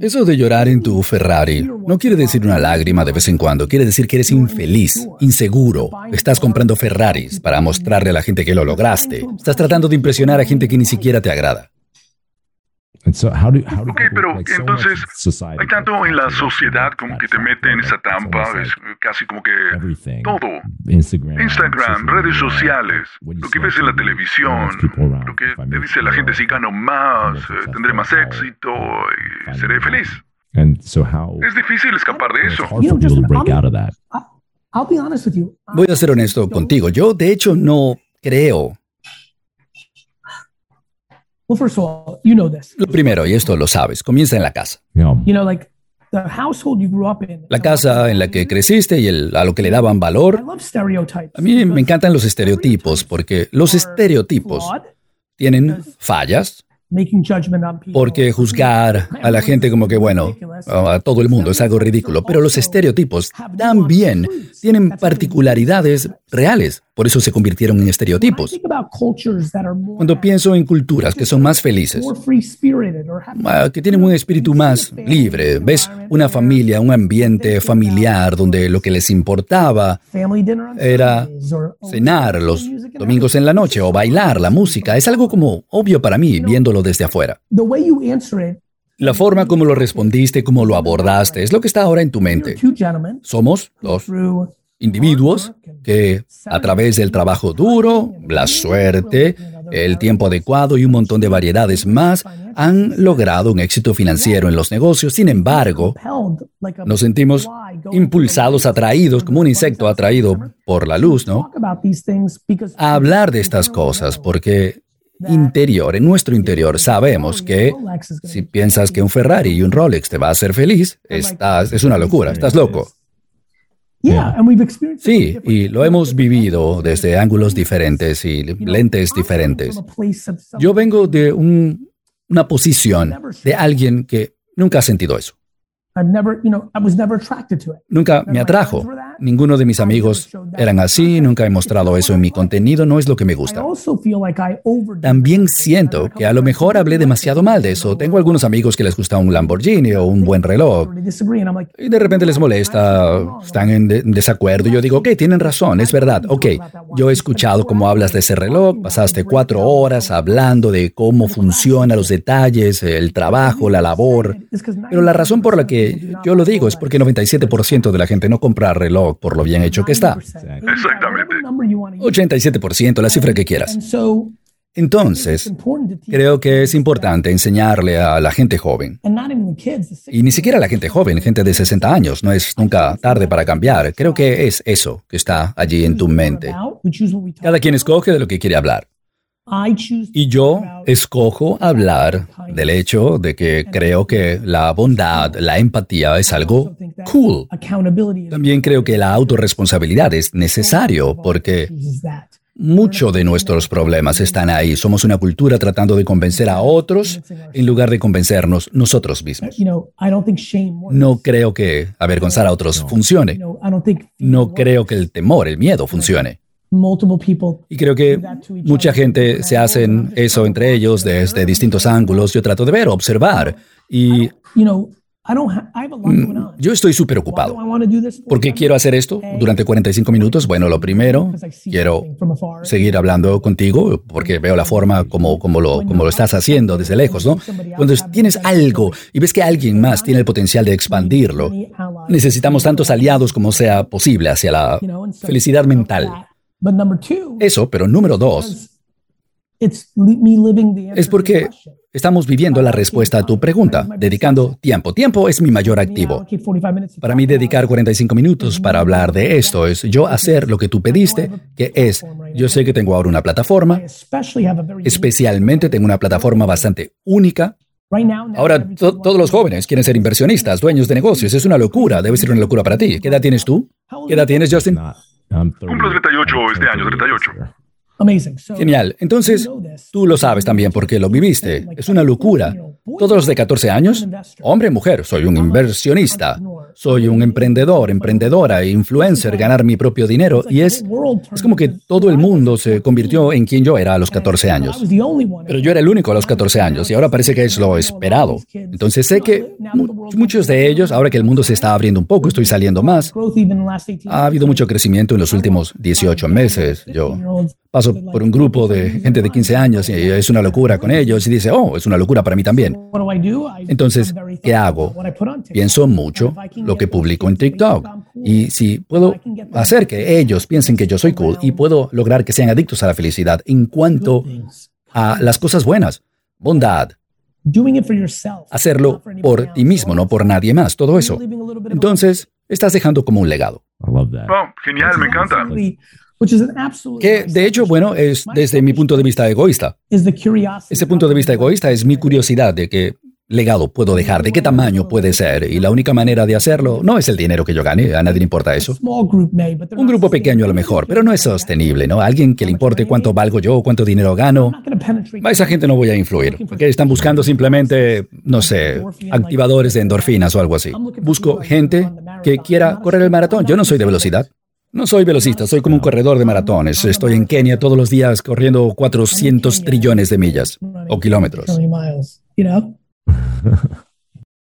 Eso de llorar en tu Ferrari no quiere decir una lágrima de vez en cuando, quiere decir que eres infeliz, inseguro. Estás comprando Ferraris para mostrarle a la gente que lo lograste. Estás tratando de impresionar a gente que ni siquiera te agrada. Ok, pero entonces hay tanto en la sociedad como que te mete en esa trampa, es casi como que todo. Instagram, redes sociales, lo que ves en la televisión, lo que te dice la gente si gano más, eh, tendré más éxito y seré feliz. Es difícil escapar de eso. Voy a ser honesto contigo. Yo, de hecho, no creo lo primero, y esto lo sabes, comienza en la casa. La casa en la que creciste y a lo que le daban valor. A mí me encantan los estereotipos porque los estereotipos tienen fallas, porque juzgar a la gente como que, bueno, a todo el mundo es algo ridículo, pero los estereotipos también tienen particularidades reales, por eso se convirtieron en estereotipos. Cuando pienso en culturas que son más felices, ah, que tienen un espíritu más libre, ves una familia, un ambiente familiar donde lo que les importaba era cenar los domingos en la noche o bailar la música, es algo como obvio para mí viéndolo desde afuera. La forma como lo respondiste, como lo abordaste, es lo que está ahora en tu mente. Somos dos individuos que a través del trabajo duro, la suerte, el tiempo adecuado y un montón de variedades más han logrado un éxito financiero en los negocios. Sin embargo, nos sentimos impulsados, atraídos, como un insecto atraído por la luz, ¿no? A hablar de estas cosas porque interior, en nuestro interior, sabemos que si piensas que un Ferrari y un Rolex te va a hacer feliz, estás, es una locura, estás loco. Sí, y lo hemos vivido desde ángulos diferentes y lentes diferentes. Yo vengo de una posición de alguien que nunca ha sentido eso. Nunca me atrajo. Ninguno de mis amigos eran así, nunca he mostrado eso en mi contenido, no es lo que me gusta. También siento que a lo mejor hablé demasiado mal de eso. Tengo algunos amigos que les gusta un Lamborghini o un buen reloj. Y de repente les molesta, están en, desacuerdo. Y yo digo, ok, tienen razón, es verdad. Ok, yo he escuchado cómo hablas de ese reloj, pasaste cuatro horas hablando de cómo funcionan los detalles, el trabajo, la labor. Pero la razón por la que yo lo digo es porque 97% de la gente no compra reloj por lo bien hecho que está. Exactamente. 87%, la cifra que quieras. Entonces, creo que es importante enseñarle a la gente joven, y ni siquiera a la gente joven, gente de 60 años, no es nunca tarde para cambiar. Creo que es eso que está allí en tu mente. Cada quien escoge de lo que quiere hablar. Y yo escojo hablar del hecho de que creo que la bondad, la empatía es algo cool. También creo que la autorresponsabilidad es necesario porque muchos de nuestros problemas están ahí. Somos una cultura tratando de convencer a otros en lugar de convencernos nosotros mismos. No creo que avergonzar a otros funcione. No creo que el temor, el miedo funcione. Y creo que mucha gente se hacen eso entre ellos desde distintos ángulos. Yo trato de ver, observar. Y mm, yo estoy súper ocupado. ¿Por qué quiero hacer esto durante 45 minutos? Bueno, lo primero, quiero seguir hablando contigo porque veo la forma como, como, lo, como lo estás haciendo desde lejos, ¿no? Cuando tienes algo y ves que alguien más tiene el potencial de expandirlo, necesitamos tantos aliados como sea posible hacia la felicidad mental. Eso, pero número dos, es porque estamos viviendo la respuesta a tu pregunta, dedicando tiempo. Tiempo es mi mayor activo. Para mí dedicar 45 minutos para hablar de esto es yo hacer lo que tú pediste, que es, yo sé que tengo ahora una plataforma, especialmente tengo una plataforma bastante única. Ahora todos los jóvenes quieren ser inversionistas, dueños de negocios. Es una locura, debe ser una locura para ti. ¿Qué edad tienes tú? ¿Qué edad tienes, Justin? Cumplo 38 este año, 38. Genial. Entonces, tú lo sabes también porque lo viviste. Es una locura. Todos los de 14 años, hombre, mujer, soy un inversionista. Soy un emprendedor, emprendedora, influencer, ganar mi propio dinero. Y es, es como que todo el mundo se convirtió en quien yo era a los 14 años. Pero yo era el único a los 14 años y ahora parece que es lo esperado. Entonces sé que muchos de ellos, ahora que el mundo se está abriendo un poco, estoy saliendo más. Ha habido mucho crecimiento en los últimos 18 meses. Yo paso por un grupo de gente de 15 años y es una locura con ellos y dice, oh, es una locura para mí también. Entonces, ¿qué hago? Pienso mucho lo que publico en TikTok. Y si puedo hacer que ellos piensen que yo soy cool y puedo lograr que sean adictos a la felicidad en cuanto a las cosas buenas, bondad, hacerlo por ti mismo, no por nadie más, todo eso. Entonces, estás dejando como un legado. Oh, genial, me encanta. Que de hecho, bueno, es desde mi punto de vista egoísta. Ese punto de vista egoísta es mi curiosidad de qué legado puedo dejar, de qué tamaño puede ser. Y la única manera de hacerlo no es el dinero que yo gane, a nadie le importa eso. Un grupo pequeño a lo mejor, pero no es sostenible, ¿no? Alguien que le importe cuánto valgo yo, cuánto dinero gano. A esa gente no voy a influir, porque están buscando simplemente, no sé, activadores de endorfinas o algo así. Busco gente que quiera correr el maratón. Yo no soy de velocidad. No soy velocista, soy como un corredor de maratones. Estoy en Kenia todos los días corriendo 400 trillones de millas o kilómetros.